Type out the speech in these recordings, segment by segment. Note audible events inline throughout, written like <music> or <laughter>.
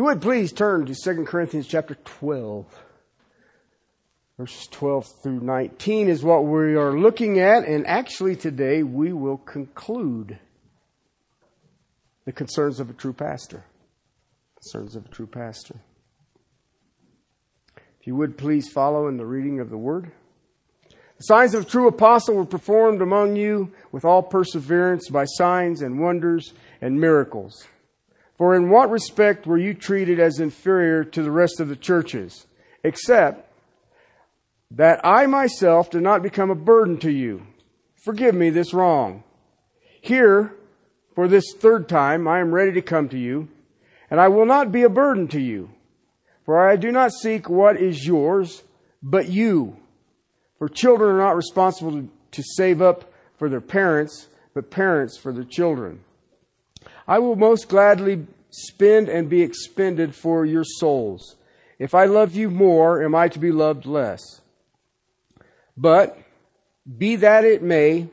you would please turn to 2 Corinthians chapter 12. Verses 12 through 19 is what we are looking at, and actually today we will conclude the concerns of a true pastor. Concerns of a true pastor. If you would please follow in the reading of the word. The signs of a true apostle were performed among you with all perseverance by signs and wonders and miracles. For in what respect were you treated as inferior to the rest of the churches, except that I myself did not become a burden to you? Forgive me this wrong. Here, for this third time, I am ready to come to you, and I will not be a burden to you. For I do not seek what is yours, but you. For children are not responsible to, save up for their parents, but parents for their children. I will most gladly spend and be expended for your souls. If I love you more, am I to be loved less? But, be that it may,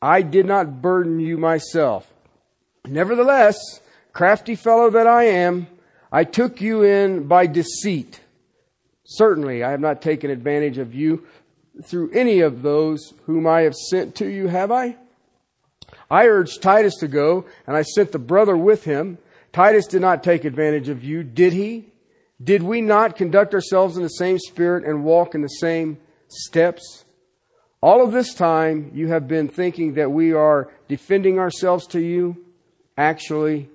I did not burden you myself. Nevertheless, crafty fellow that I am, I took you in by deceit. Certainly, I have not taken advantage of you through any of those whom I have sent to you, have I? I urged Titus to go, and I sent the brother with him. Titus did not take advantage of you, did he? Did we not conduct ourselves in the same spirit and walk in the same steps? All of this time, you have been thinking that we are defending ourselves to you. Actually,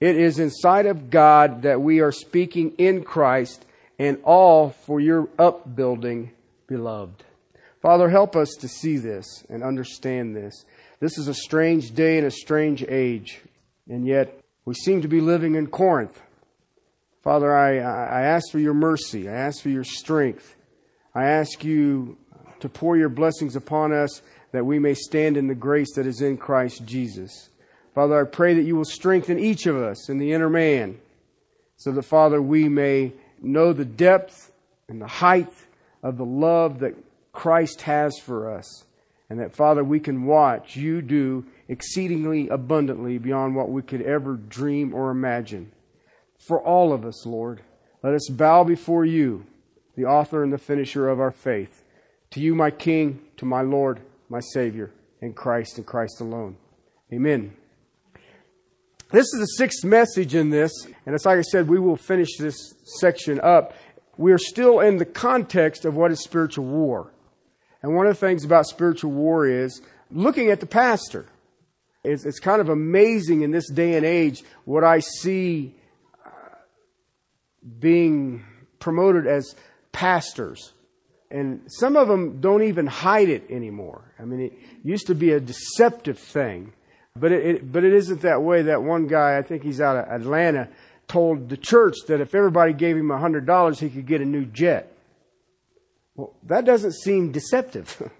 it is inside of God that we are speaking in Christ and all for your upbuilding, beloved. Father, help us to see this and understand this. This is a strange day and a strange age, and yet we seem to be living in Corinth. Father, I, I ask for your mercy. I ask for your strength. I ask you to pour your blessings upon us that we may stand in the grace that is in Christ Jesus. Father, I pray that you will strengthen each of us in the inner man so that, Father, we may know the depth and the height of the love that Christ has for us. And that, Father, we can watch you do exceedingly abundantly beyond what we could ever dream or imagine. For all of us, Lord, let us bow before you, the author and the finisher of our faith. To you, my King, to my Lord, my Savior, in Christ and Christ alone. Amen. This is the sixth message in this, and it's like I said, we will finish this section up. We are still in the context of what is spiritual war. And one of the things about spiritual war is looking at the pastor. It's, it's kind of amazing in this day and age what I see uh, being promoted as pastors. And some of them don't even hide it anymore. I mean, it used to be a deceptive thing. But it, it, but it isn't that way. That one guy, I think he's out of Atlanta, told the church that if everybody gave him a hundred dollars, he could get a new jet. Well, that doesn't seem deceptive.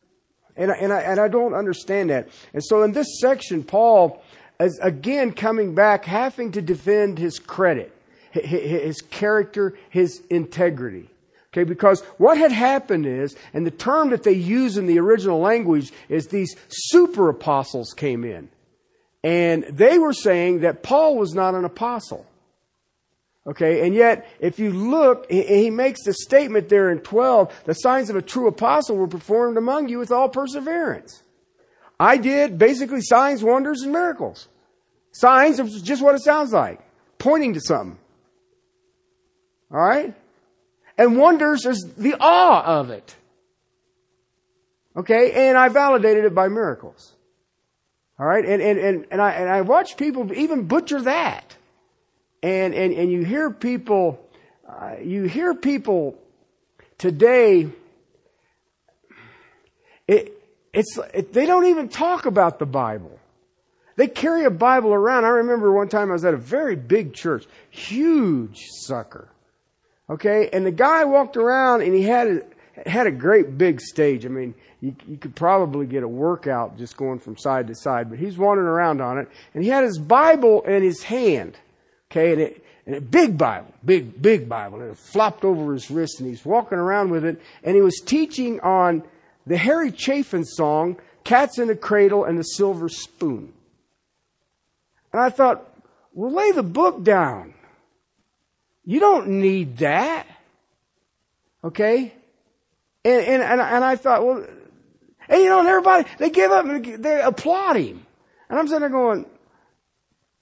<laughs> and, I, and, I, and I don't understand that. And so in this section, Paul is again coming back, having to defend his credit, his character, his integrity. Okay, because what had happened is, and the term that they use in the original language is these super apostles came in. And they were saying that Paul was not an apostle. Okay, and yet, if you look, he makes the statement there in 12 the signs of a true apostle were performed among you with all perseverance. I did basically signs, wonders, and miracles. Signs is just what it sounds like, pointing to something. All right? And wonders is the awe of it. Okay? And I validated it by miracles. All right? And, and, and, and I, and I watch people even butcher that. And, and, and you hear people, uh, you hear people today, it, it's, it, they don't even talk about the Bible. They carry a Bible around. I remember one time I was at a very big church, huge sucker. Okay, and the guy walked around and he had a, had a great big stage. I mean, you, you could probably get a workout just going from side to side, but he's wandering around on it, and he had his Bible in his hand. Okay, and it, and a big Bible, big, big Bible, and it flopped over his wrist, and he's walking around with it, and he was teaching on the Harry Chapin song, Cats in a Cradle and the Silver Spoon. And I thought, well, lay the book down. You don't need that. Okay? And, and, and, and I thought, well, and you know, and everybody, they give up and they applaud him. And I'm sitting there going,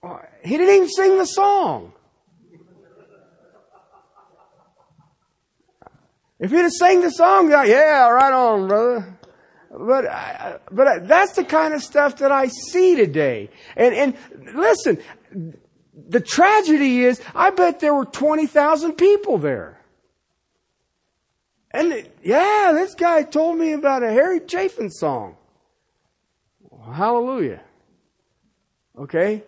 oh, he didn't even sing the song. If he'd have sang the song, yeah, right on, brother. But, but that's the kind of stuff that I see today. And, and listen, the tragedy is, I bet there were 20,000 people there. And yeah, this guy told me about a Harry Chapin song. Hallelujah. Okay?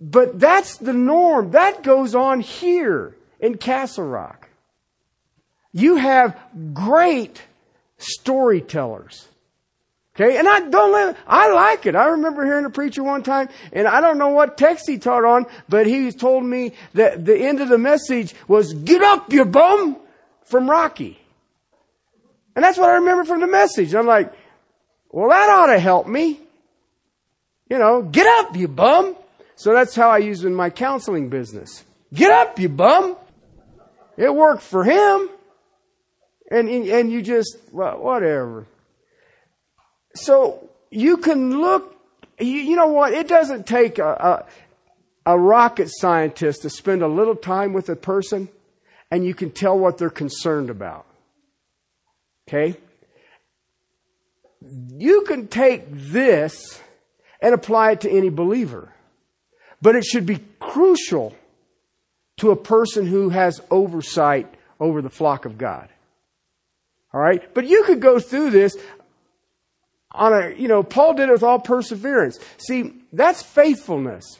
But that's the norm. That goes on here in Castle Rock. You have great storytellers. Okay, and I don't let, I like it. I remember hearing a preacher one time, and I don't know what text he taught on, but he told me that the end of the message was, get up, you bum, from Rocky. And that's what I remember from the message. I'm like, well, that ought to help me. You know, get up, you bum. So that's how I use it in my counseling business. Get up, you bum. It worked for him. And, and you just, well, whatever. So you can look, you, you know what? It doesn't take a, a, a rocket scientist to spend a little time with a person and you can tell what they're concerned about. Okay? You can take this and apply it to any believer. But it should be crucial to a person who has oversight over the flock of God. All right? But you could go through this on a, you know, Paul did it with all perseverance. See, that's faithfulness.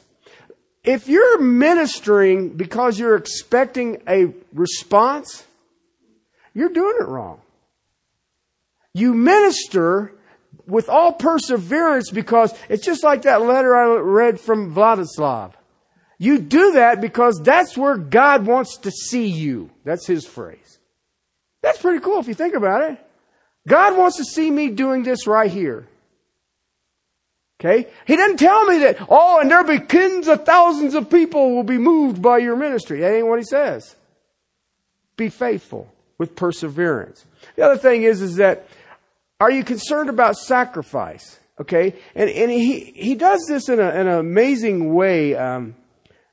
If you're ministering because you're expecting a response, you're doing it wrong. You minister with all perseverance because it's just like that letter I read from Vladislav. You do that because that's where God wants to see you. That's his phrase. That's pretty cool if you think about it. God wants to see me doing this right here. Okay? He didn't tell me that, oh, and there'll be tens of thousands of people will be moved by your ministry. That ain't what he says. Be faithful with perseverance. The other thing is, is that, are you concerned about sacrifice? Okay? And, and he, he does this in, a, in an amazing way. Um,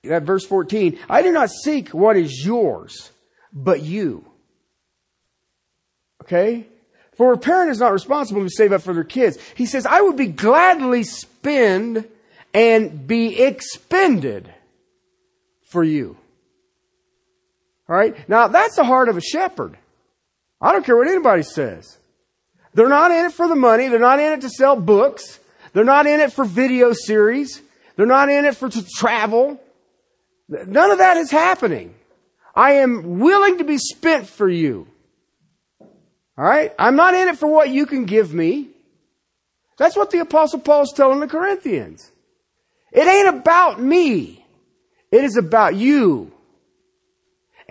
at verse 14, I do not seek what is yours, but you. Okay? For a parent is not responsible to save up for their kids. He says, I would be gladly spend and be expended for you. All right? Now that's the heart of a shepherd. I don't care what anybody says. They're not in it for the money. They're not in it to sell books. They're not in it for video series. They're not in it for to travel. None of that is happening. I am willing to be spent for you. All right? I'm not in it for what you can give me. That's what the apostle Paul is telling the Corinthians. It ain't about me. It is about you.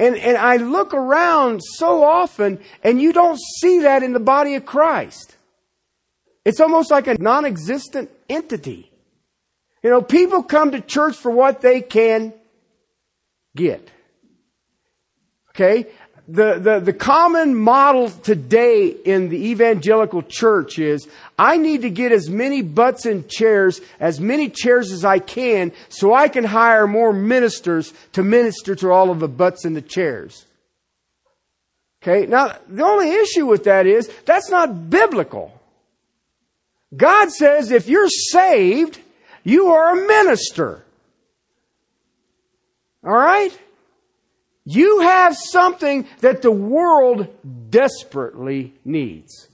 And, and I look around so often and you don't see that in the body of Christ. It's almost like a non-existent entity. You know, people come to church for what they can get. Okay? The, the, the common model today in the evangelical church is I need to get as many butts in chairs, as many chairs as I can, so I can hire more ministers to minister to all of the butts in the chairs. Okay, now the only issue with that is that's not biblical. God says if you're saved, you are a minister. Alright? You have something that the world desperately needs.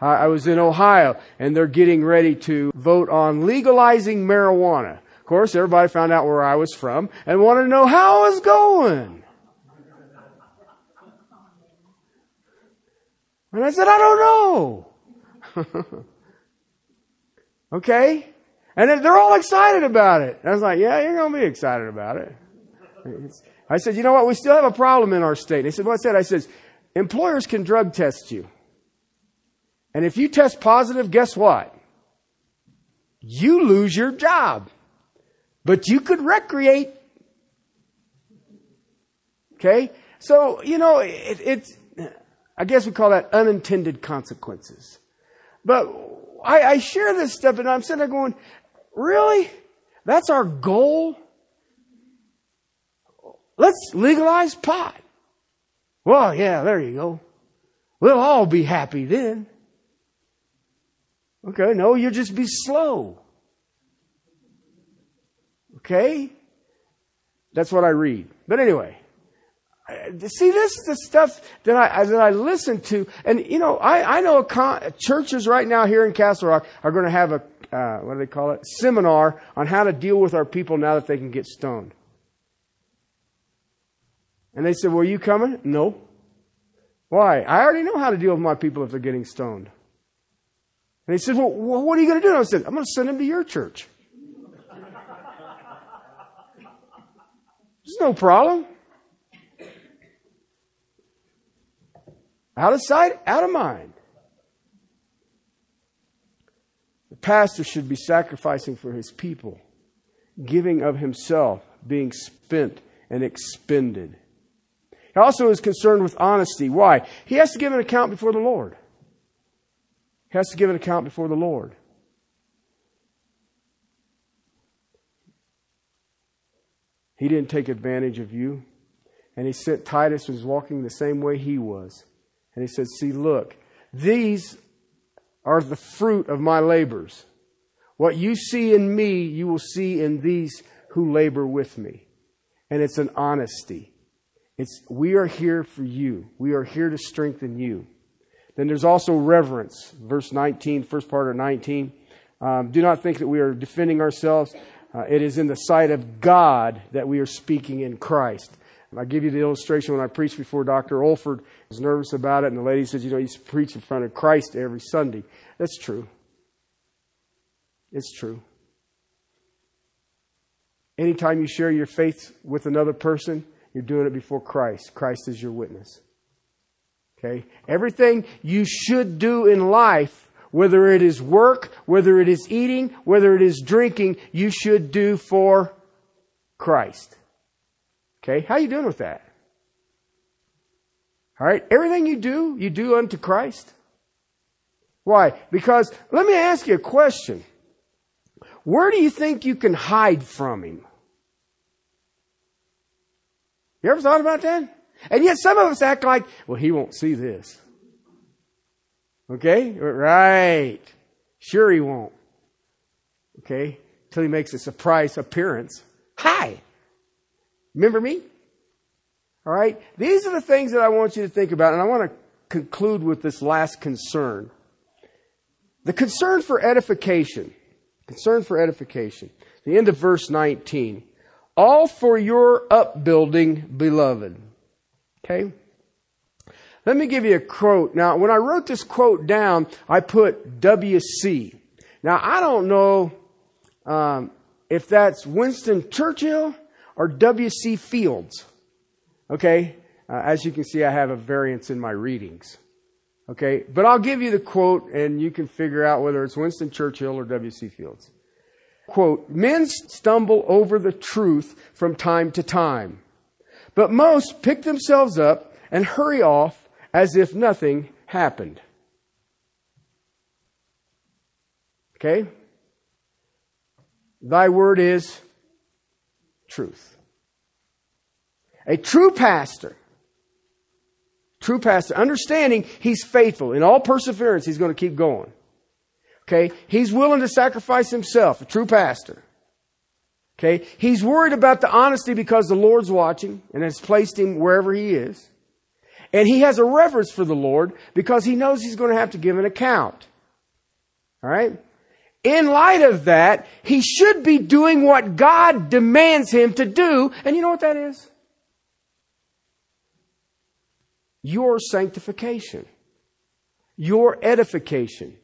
I was in Ohio and they're getting ready to vote on legalizing marijuana. Of course, everybody found out where I was from and wanted to know how I was going. And I said, I don't know. <laughs> okay? And they're all excited about it. I was like, yeah, you're going to be excited about it. I said, you know what? We still have a problem in our state. They said, what's that? I said, employers can drug test you. And if you test positive, guess what? You lose your job. But you could recreate. Okay? So, you know, it, it's, I guess we call that unintended consequences. But I, I share this stuff and I'm sitting there going, really? That's our goal? Let's legalize pot. Well, yeah, there you go. We'll all be happy then. Okay, no, you'll just be slow. Okay? That's what I read. But anyway, see, this is the stuff that I, that I listen to. And, you know, I, I know con- churches right now here in Castle Rock are going to have a, uh, what do they call it? Seminar on how to deal with our people now that they can get stoned. And they said, Well, you coming? No. Why? I already know how to deal with my people if they're getting stoned. And he said, Well, what are you going to do? I said, I'm going to send them to your church. There's no problem. Out of sight, out of mind. The pastor should be sacrificing for his people, giving of himself, being spent and expended. He also is concerned with honesty. Why? He has to give an account before the Lord. He has to give an account before the Lord. He didn't take advantage of you. And he sent Titus, who was walking the same way he was. And he said, See, look, these are the fruit of my labors. What you see in me, you will see in these who labor with me. And it's an honesty. It's, we are here for you. We are here to strengthen you. Then there's also reverence. Verse 19, first part of 19. Um, do not think that we are defending ourselves. Uh, it is in the sight of God that we are speaking in Christ. I give you the illustration when I preached before Dr. Olford was nervous about it, and the lady says, You know, you preach in front of Christ every Sunday. That's true. It's true. Anytime you share your faith with another person, you're doing it before Christ. Christ is your witness. Okay? Everything you should do in life, whether it is work, whether it is eating, whether it is drinking, you should do for Christ. Okay? How are you doing with that? All right? Everything you do, you do unto Christ. Why? Because let me ask you a question. Where do you think you can hide from him? You ever thought about that? And yet some of us act like, well, he won't see this. Okay? Right. Sure he won't. Okay? Till he makes a surprise appearance. Hi! Remember me? All right? These are the things that I want you to think about, and I want to conclude with this last concern. The concern for edification. Concern for edification. The end of verse 19. All for your upbuilding, beloved. Okay? Let me give you a quote. Now, when I wrote this quote down, I put WC. Now, I don't know um, if that's Winston Churchill or W.C. Fields. Okay? Uh, as you can see, I have a variance in my readings. Okay? But I'll give you the quote and you can figure out whether it's Winston Churchill or W.C. Fields. Quote, men stumble over the truth from time to time, but most pick themselves up and hurry off as if nothing happened. Okay? Thy word is truth. A true pastor, true pastor, understanding he's faithful in all perseverance, he's going to keep going. Okay? He's willing to sacrifice himself, a true pastor. Okay? He's worried about the honesty because the Lord's watching and has placed him wherever he is. And he has a reverence for the Lord because he knows he's going to have to give an account. All right? In light of that, he should be doing what God demands him to do. And you know what that is? Your sanctification. Your edification.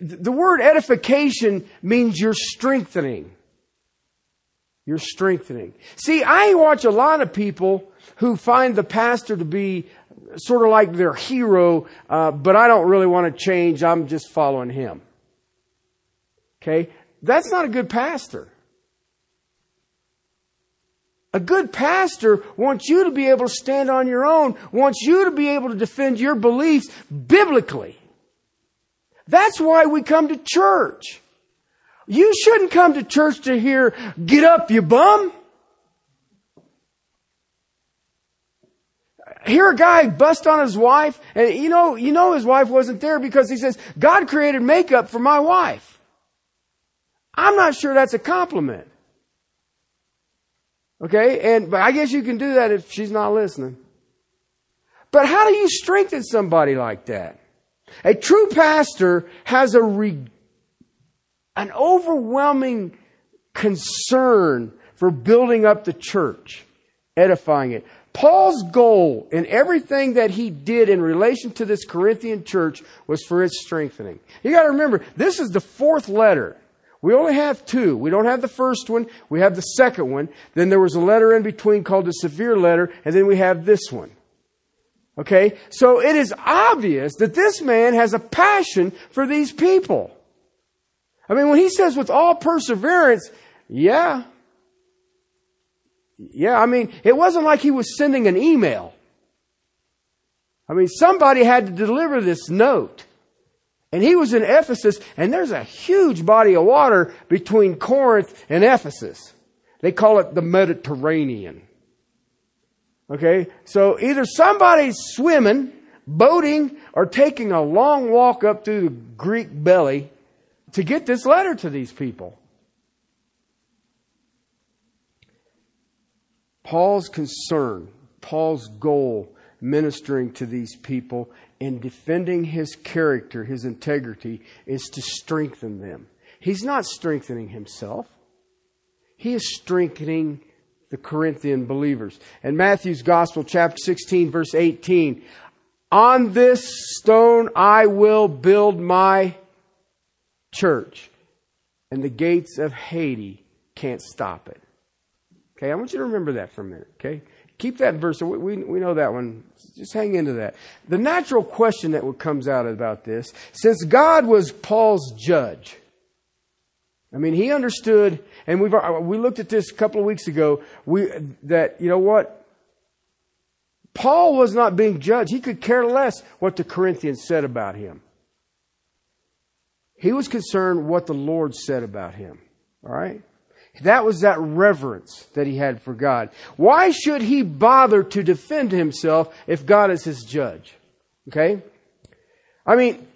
The word edification means you're strengthening. You're strengthening. See, I watch a lot of people who find the pastor to be sort of like their hero, uh, but I don't really want to change. I'm just following him. Okay? That's not a good pastor. A good pastor wants you to be able to stand on your own, wants you to be able to defend your beliefs biblically. That's why we come to church. You shouldn't come to church to hear, get up, you bum. Hear a guy bust on his wife, and you know, you know his wife wasn't there because he says, God created makeup for my wife. I'm not sure that's a compliment. Okay, and but I guess you can do that if she's not listening. But how do you strengthen somebody like that? A true pastor has a re, an overwhelming concern for building up the church, edifying it. Paul's goal in everything that he did in relation to this Corinthian church was for its strengthening. You gotta remember, this is the fourth letter. We only have two. We don't have the first one. We have the second one. Then there was a letter in between called the severe letter, and then we have this one. Okay? So it is obvious that this man has a passion for these people. I mean, when he says with all perseverance, yeah, yeah, I mean, it wasn't like he was sending an email. I mean, somebody had to deliver this note. And he was in Ephesus, and there's a huge body of water between Corinth and Ephesus. They call it the Mediterranean. Okay? So either somebody's swimming, boating, or taking a long walk up through the Greek belly to get this letter to these people. Paul's concern, Paul's goal, ministering to these people and defending his character, his integrity, is to strengthen them. He's not strengthening himself. He is strengthening the Corinthian believers. In Matthew's Gospel, chapter 16, verse 18, on this stone I will build my church, and the gates of Hades can't stop it. Okay, I want you to remember that for a minute, okay? Keep that verse. We, we, we know that one. Just hang into that. The natural question that comes out about this, since God was Paul's judge, I mean, he understood, and we've uh, we looked at this a couple of weeks ago. We that you know what, Paul was not being judged. He could care less what the Corinthians said about him. He was concerned what the Lord said about him. All right? That was that reverence that he had for God. Why should he bother to defend himself if God is his judge? Okay? I mean,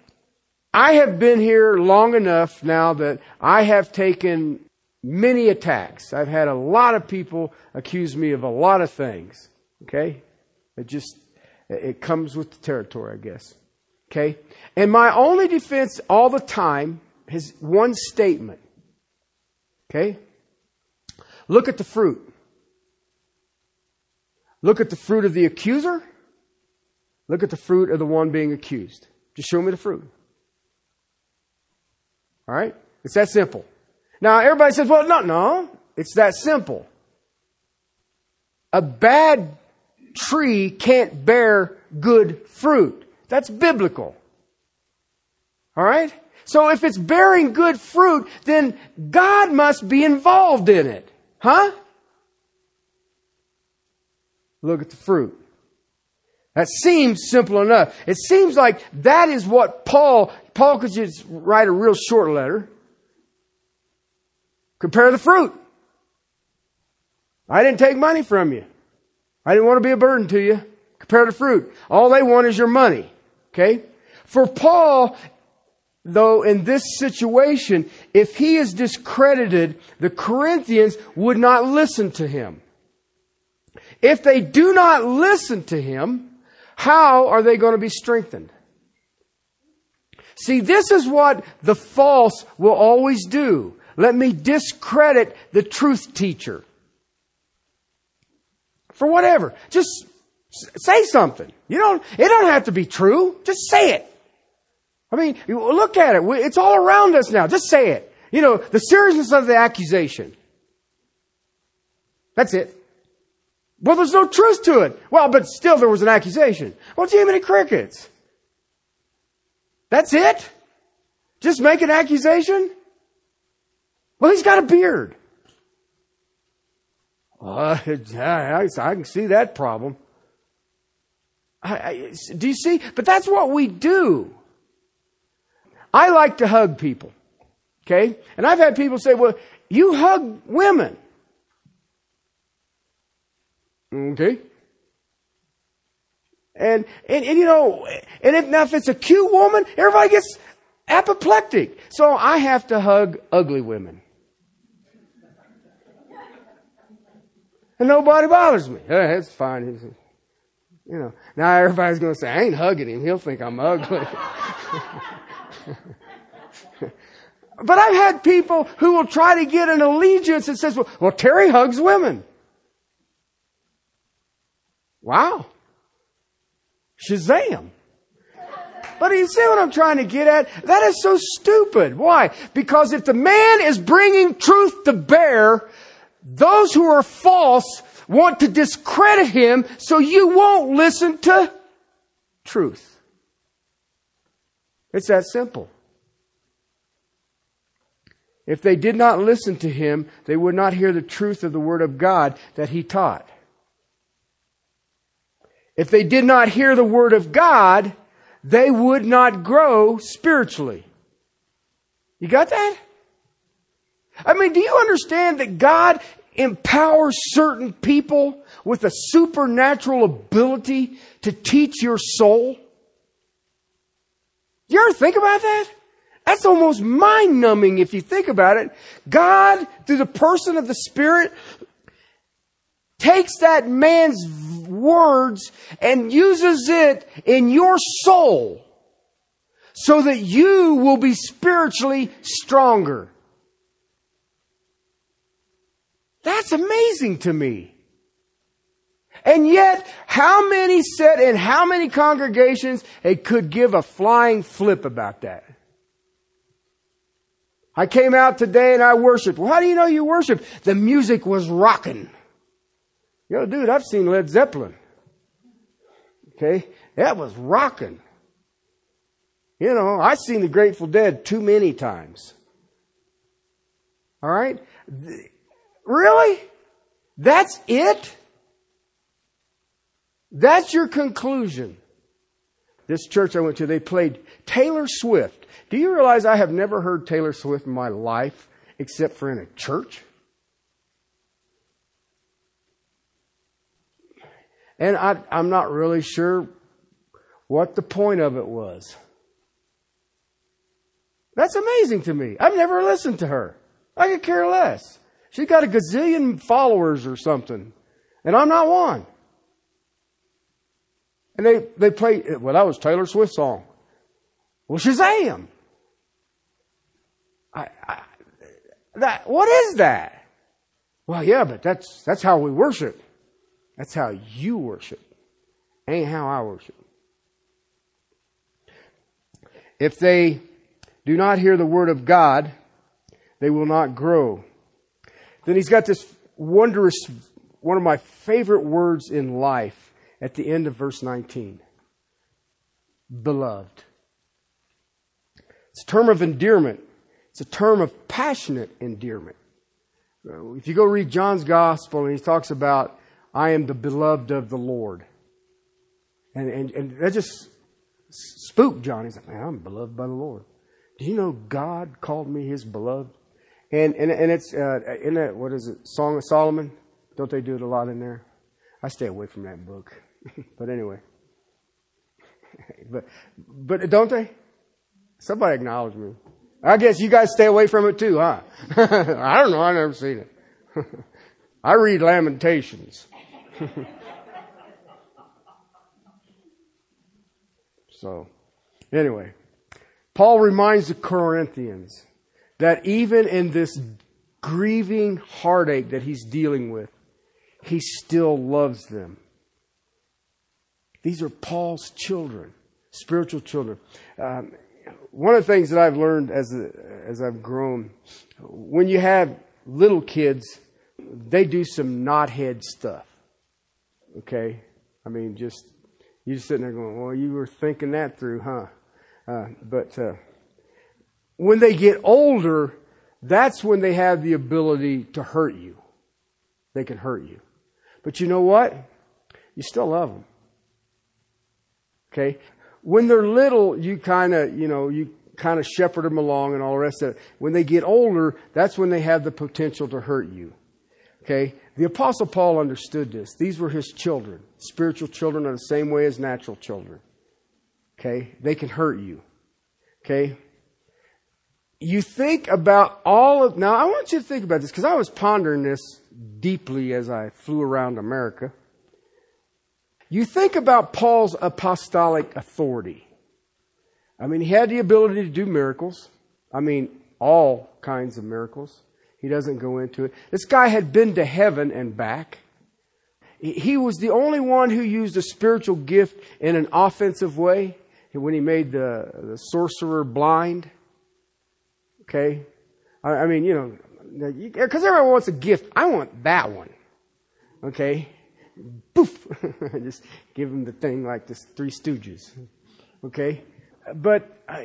I have been here long enough now that I have taken many attacks. I've had a lot of people accuse me of a lot of things. Okay? It just, it comes with the territory, I guess. Okay? And my only defense all the time is one statement. Okay? Look at the fruit. Look at the fruit of the accuser. Look at the fruit of the one being accused. Just show me the fruit. All right? It's that simple. Now, everybody says, well, no, no. It's that simple. A bad tree can't bear good fruit. That's biblical. All right? So if it's bearing good fruit, then God must be involved in it. Huh? Look at the fruit. That seems simple enough. It seems like that is what Paul, Paul could just write a real short letter. Compare the fruit. I didn't take money from you. I didn't want to be a burden to you. Compare the fruit. All they want is your money. Okay? For Paul, though in this situation, if he is discredited, the Corinthians would not listen to him. If they do not listen to him, how are they going to be strengthened? See, this is what the false will always do. Let me discredit the truth teacher. For whatever. Just say something. You don't, it don't have to be true. Just say it. I mean, look at it. It's all around us now. Just say it. You know, the seriousness of the accusation. That's it. Well, there's no truth to it. Well, but still there was an accusation. Well, Jiminy Crickets. That's it? Just make an accusation? Well, he's got a beard. Uh, <laughs> I, can see that problem. I, I, do you see? But that's what we do. I like to hug people. Okay? And I've had people say, well, you hug women. Okay? And, and, and you know, and if, now if it's a cute woman, everybody gets apoplectic. So I have to hug ugly women. And nobody bothers me. That's fine. You know, now everybody's going to say, I ain't hugging him. He'll think I'm ugly. <laughs> but I've had people who will try to get an allegiance and says, well, well Terry hugs women. Wow. Shazam. But you see what I'm trying to get at? That is so stupid. Why? Because if the man is bringing truth to bear, those who are false want to discredit him so you won't listen to truth. It's that simple. If they did not listen to him, they would not hear the truth of the Word of God that he taught. If they did not hear the Word of God, they would not grow spiritually. You got that? I mean, do you understand that God empowers certain people with a supernatural ability to teach your soul? You ever think about that? That's almost mind numbing if you think about it. God, through the person of the Spirit, takes that man's words and uses it in your soul so that you will be spiritually stronger. That's amazing to me. And yet, how many said in how many congregations it could give a flying flip about that? I came out today and I worshiped. Well, how do you know you worshiped? The music was rocking. Know, dude, I've seen Led Zeppelin. Okay? That was rocking. You know, I've seen the Grateful Dead too many times. All right? Really? That's it? That's your conclusion. This church I went to, they played Taylor Swift. Do you realize I have never heard Taylor Swift in my life except for in a church? And I, I'm not really sure what the point of it was. That's amazing to me. I've never listened to her. I could care less. She's got a gazillion followers or something. And I'm not one. And they, they play, well, that was Taylor Swift's song. Well, Shazam. I, I, that, what is that? Well, yeah, but that's, that's how we worship. That's how you worship. Ain't how I worship. If they do not hear the word of God, they will not grow. Then he's got this wondrous, one of my favorite words in life at the end of verse 19. Beloved. It's a term of endearment. It's a term of passionate endearment. If you go read John's gospel and he talks about I am the beloved of the Lord. And, and, and that just spooked John. He's like, man, I'm beloved by the Lord. Do you know God called me his beloved? And, and, and it's, uh, in that, what is it, Song of Solomon? Don't they do it a lot in there? I stay away from that book. <laughs> but anyway. <laughs> but, but don't they? Somebody acknowledge me. I guess you guys stay away from it too, huh? <laughs> I don't know. I've never seen it. I read Lamentations. <laughs> so, anyway, Paul reminds the Corinthians that even in this grieving heartache that he's dealing with, he still loves them. These are Paul's children, spiritual children. Um, one of the things that I've learned as a, as I've grown, when you have little kids, they do some knothead stuff. Okay? I mean, just, you're sitting there going, well, you were thinking that through, huh? Uh, but uh, when they get older, that's when they have the ability to hurt you. They can hurt you. But you know what? You still love them. Okay? When they're little, you kind of, you know, you kind of shepherd them along and all the rest of it. When they get older, that's when they have the potential to hurt you. Okay? The apostle Paul understood this. These were his children. Spiritual children are the same way as natural children. Okay? They can hurt you. Okay? You think about all of, now I want you to think about this because I was pondering this deeply as I flew around America. You think about Paul's apostolic authority. I mean, he had the ability to do miracles. I mean, all kinds of miracles. He doesn't go into it. This guy had been to heaven and back. He was the only one who used a spiritual gift in an offensive way when he made the, the sorcerer blind. Okay? I, I mean, you know, because everyone wants a gift. I want that one. Okay? Poof! <laughs> Just give him the thing like this Three Stooges. Okay? But uh,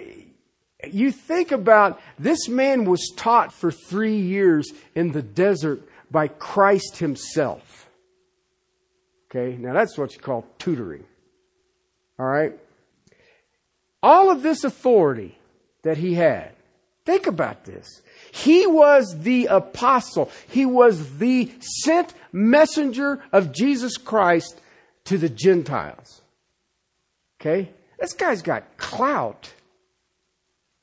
you think about this man was taught for three years in the desert by Christ himself. Okay? Now that's what you call tutoring. All right? All of this authority that he had, think about this. He was the apostle. He was the sent messenger of Jesus Christ to the Gentiles. Okay? This guy's got clout.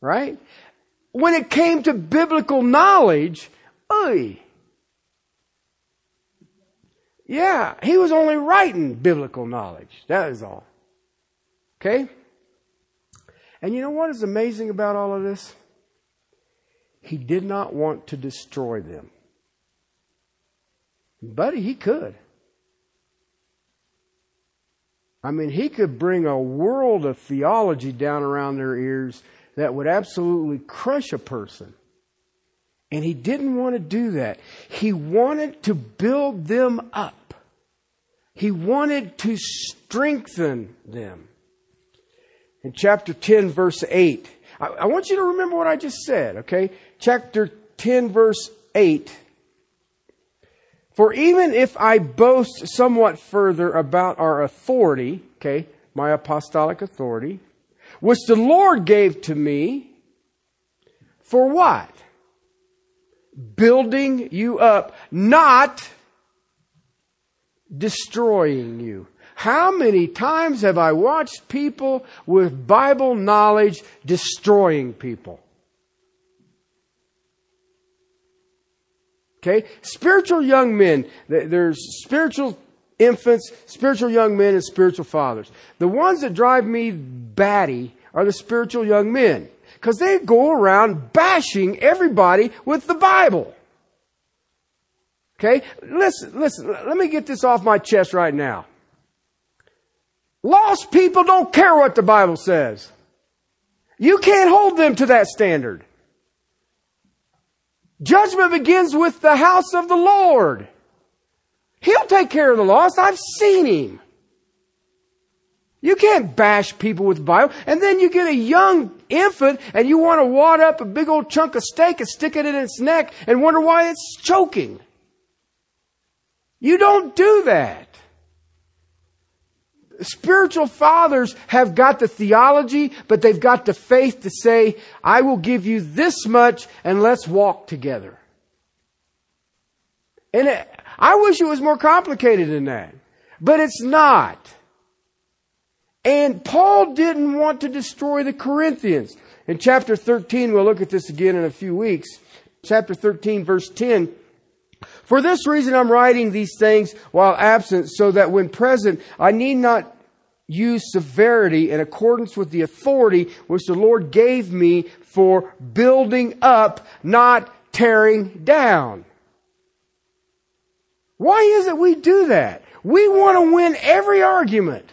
Right? When it came to biblical knowledge, oy. Yeah, he was only writing biblical knowledge. That is all. Okay? And you know what is amazing about all of this? He did not want to destroy them. Buddy, he could. I mean, he could bring a world of theology down around their ears that would absolutely crush a person. And he didn't want to do that. He wanted to build them up. He wanted to strengthen them. In chapter 10, verse 8, I, I want you to remember what I just said, okay? Chapter 10, verse 8. For even if I boast somewhat further about our authority, okay, my apostolic authority, which the Lord gave to me for what? Building you up, not destroying you. How many times have I watched people with Bible knowledge destroying people? Okay? Spiritual young men, there's spiritual infants, spiritual young men, and spiritual fathers. The ones that drive me batty are the spiritual young men. Because they go around bashing everybody with the Bible. Okay? Listen, listen, let me get this off my chest right now. Lost people don't care what the Bible says. You can't hold them to that standard. Judgment begins with the house of the Lord. He'll take care of the lost. I've seen him. You can't bash people with Bible. And then you get a young infant and you want to wad up a big old chunk of steak and stick it in its neck and wonder why it's choking. You don't do that. Spiritual fathers have got the theology, but they've got the faith to say, I will give you this much and let's walk together. And I wish it was more complicated than that. But it's not. And Paul didn't want to destroy the Corinthians. In chapter 13, we'll look at this again in a few weeks. Chapter 13, verse 10. For this reason I'm writing these things while absent, so that when present I need not use severity in accordance with the authority which the Lord gave me for building up, not tearing down. Why is it we do that? We want to win every argument.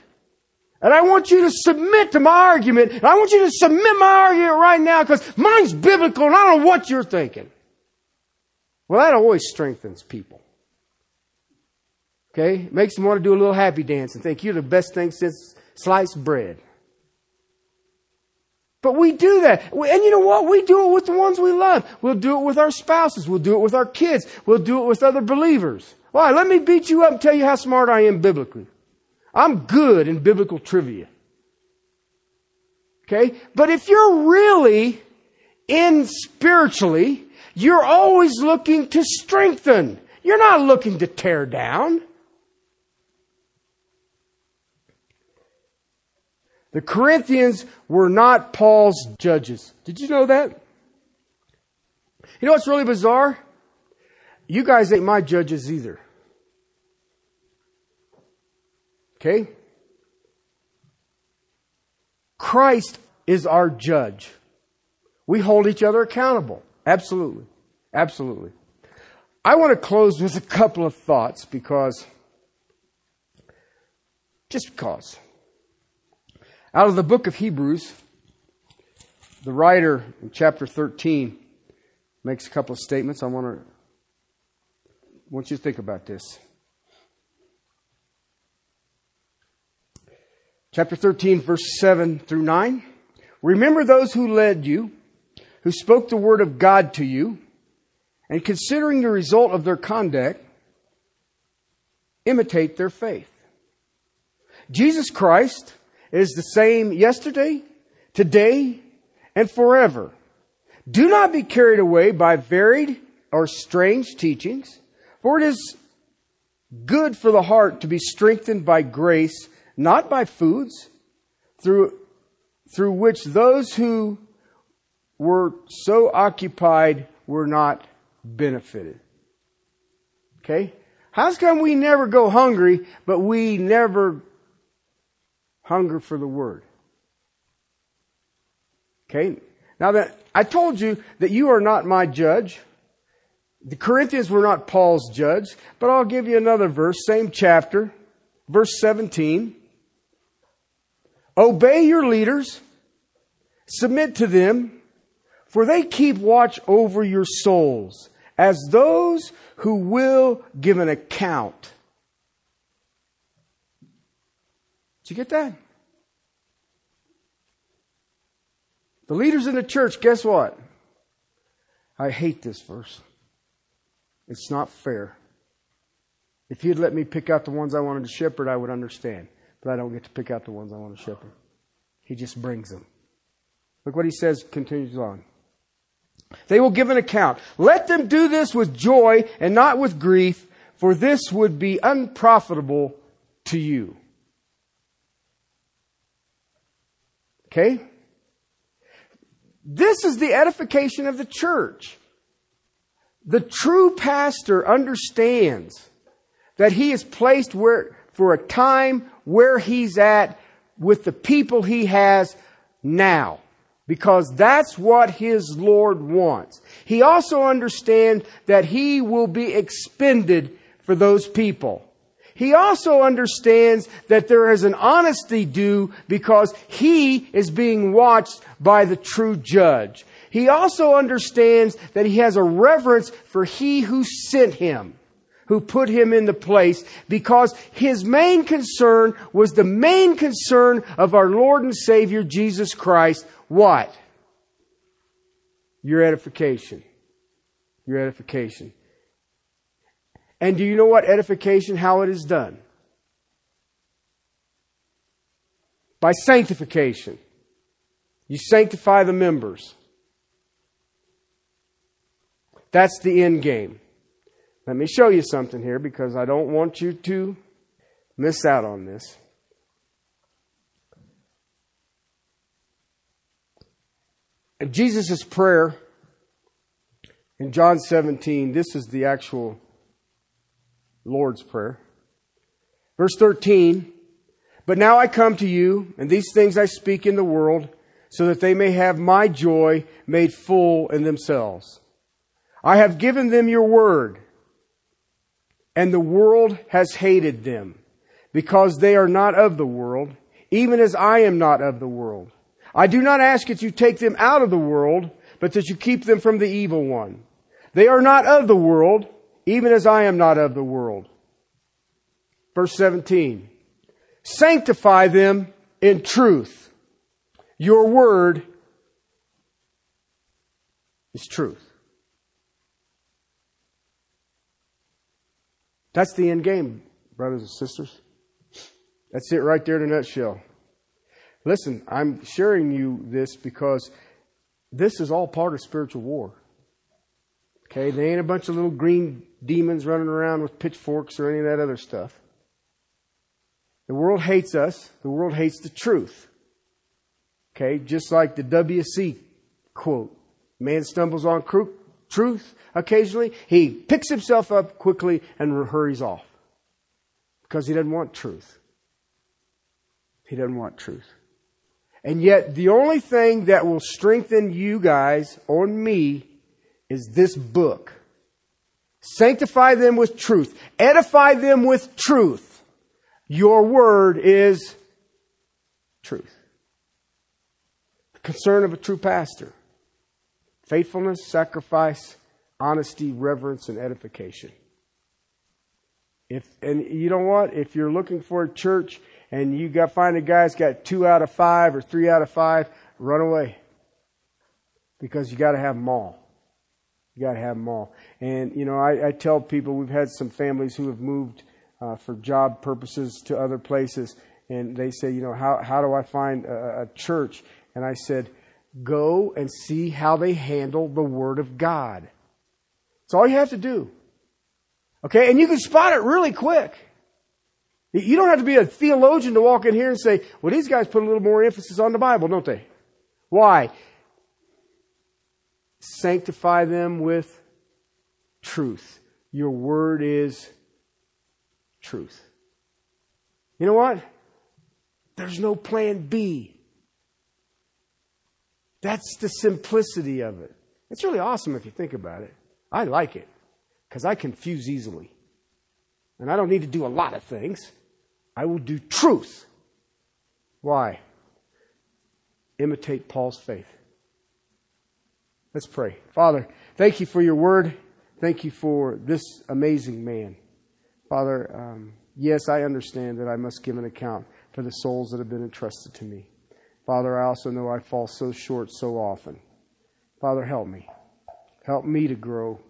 And I want you to submit to my argument. And I want you to submit my argument right now because mine's biblical and I don't know what you're thinking. Well, that always strengthens people. Okay? Makes them want to do a little happy dance and think you're the best thing since sliced bread. But we do that. And you know what? We do it with the ones we love. We'll do it with our spouses. We'll do it with our kids. We'll do it with other believers. Why? Let me beat you up and tell you how smart I am biblically. I'm good in biblical trivia. Okay? But if you're really in spiritually, you're always looking to strengthen. You're not looking to tear down. The Corinthians were not Paul's judges. Did you know that? You know what's really bizarre? You guys ain't my judges either. Okay? Christ is our judge. We hold each other accountable. Absolutely. Absolutely. I want to close with a couple of thoughts because, just because. Out of the book of Hebrews, the writer in chapter 13 makes a couple of statements. I want to want you to think about this. Chapter 13, verse 7 through 9. Remember those who led you, who spoke the word of God to you, and considering the result of their conduct, imitate their faith. Jesus Christ is the same yesterday, today, and forever. Do not be carried away by varied or strange teachings, for it is good for the heart to be strengthened by grace, not by foods, through, through which those who were so occupied were not benefited. Okay? How's come we never go hungry, but we never hunger for the word? Okay? Now that I told you that you are not my judge. The Corinthians were not Paul's judge, but I'll give you another verse, same chapter, verse 17. Obey your leaders, submit to them, for they keep watch over your souls as those who will give an account. Did you get that? The leaders in the church, guess what? I hate this verse. It's not fair. If he'd let me pick out the ones I wanted to shepherd, I would understand. But I don't get to pick out the ones I want to ship shepherd. He just brings them. Look what he says, continues on. They will give an account. Let them do this with joy and not with grief, for this would be unprofitable to you. Okay? This is the edification of the church. The true pastor understands that he is placed where, for a time where he's at with the people he has now. Because that's what his Lord wants. He also understands that he will be expended for those people. He also understands that there is an honesty due because he is being watched by the true judge. He also understands that he has a reverence for he who sent him, who put him in the place, because his main concern was the main concern of our Lord and Savior Jesus Christ. What? Your edification. Your edification. And do you know what edification, how it is done? By sanctification. You sanctify the members. That's the end game. Let me show you something here because I don't want you to miss out on this. Jesus' prayer in John 17, this is the actual Lord's Prayer. Verse 13, But now I come to you, and these things I speak in the world, so that they may have my joy made full in themselves. I have given them your word, and the world has hated them, because they are not of the world, even as I am not of the world. I do not ask that you take them out of the world, but that you keep them from the evil one. They are not of the world, even as I am not of the world. Verse 17. Sanctify them in truth. Your word is truth. That's the end game, brothers and sisters. That's it right there in a nutshell. Listen, I'm sharing you this because this is all part of spiritual war. Okay, they ain't a bunch of little green demons running around with pitchforks or any of that other stuff. The world hates us. The world hates the truth. Okay, just like the WC quote. Man stumbles on cr- truth occasionally. He picks himself up quickly and hurries off because he doesn't want truth. He doesn't want truth. And yet, the only thing that will strengthen you guys or me is this book. Sanctify them with truth. Edify them with truth. Your word is truth. The concern of a true pastor. Faithfulness, sacrifice, honesty, reverence, and edification. If, and you know what? If you're looking for a church and you got find a guy's got two out of five or three out of five, run away. Because you got to have them all. You got to have them all. And, you know, I, I, tell people we've had some families who have moved uh, for job purposes to other places, and they say, you know, how, how do I find a, a church? And I said, go and see how they handle the Word of God. That's all you have to do. Okay? And you can spot it really quick. You don't have to be a theologian to walk in here and say, well, these guys put a little more emphasis on the Bible, don't they? Why? Sanctify them with truth. Your word is truth. You know what? There's no plan B. That's the simplicity of it. It's really awesome if you think about it. I like it because I confuse easily. And I don't need to do a lot of things. I will do truth. Why? Imitate Paul's faith. Let's pray. Father, thank you for your word. Thank you for this amazing man. Father, um, yes, I understand that I must give an account for the souls that have been entrusted to me. Father, I also know I fall so short so often. Father, help me. Help me to grow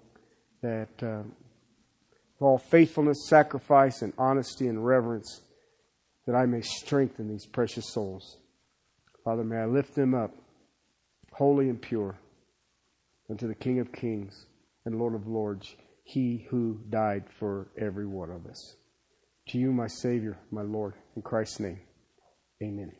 that uh, all faithfulness, sacrifice, and honesty and reverence, that I may strengthen these precious souls. Father, may I lift them up, holy and pure unto the King of Kings and Lord of Lords, he who died for every one of us. To you, my Savior, my Lord, in Christ's name, amen.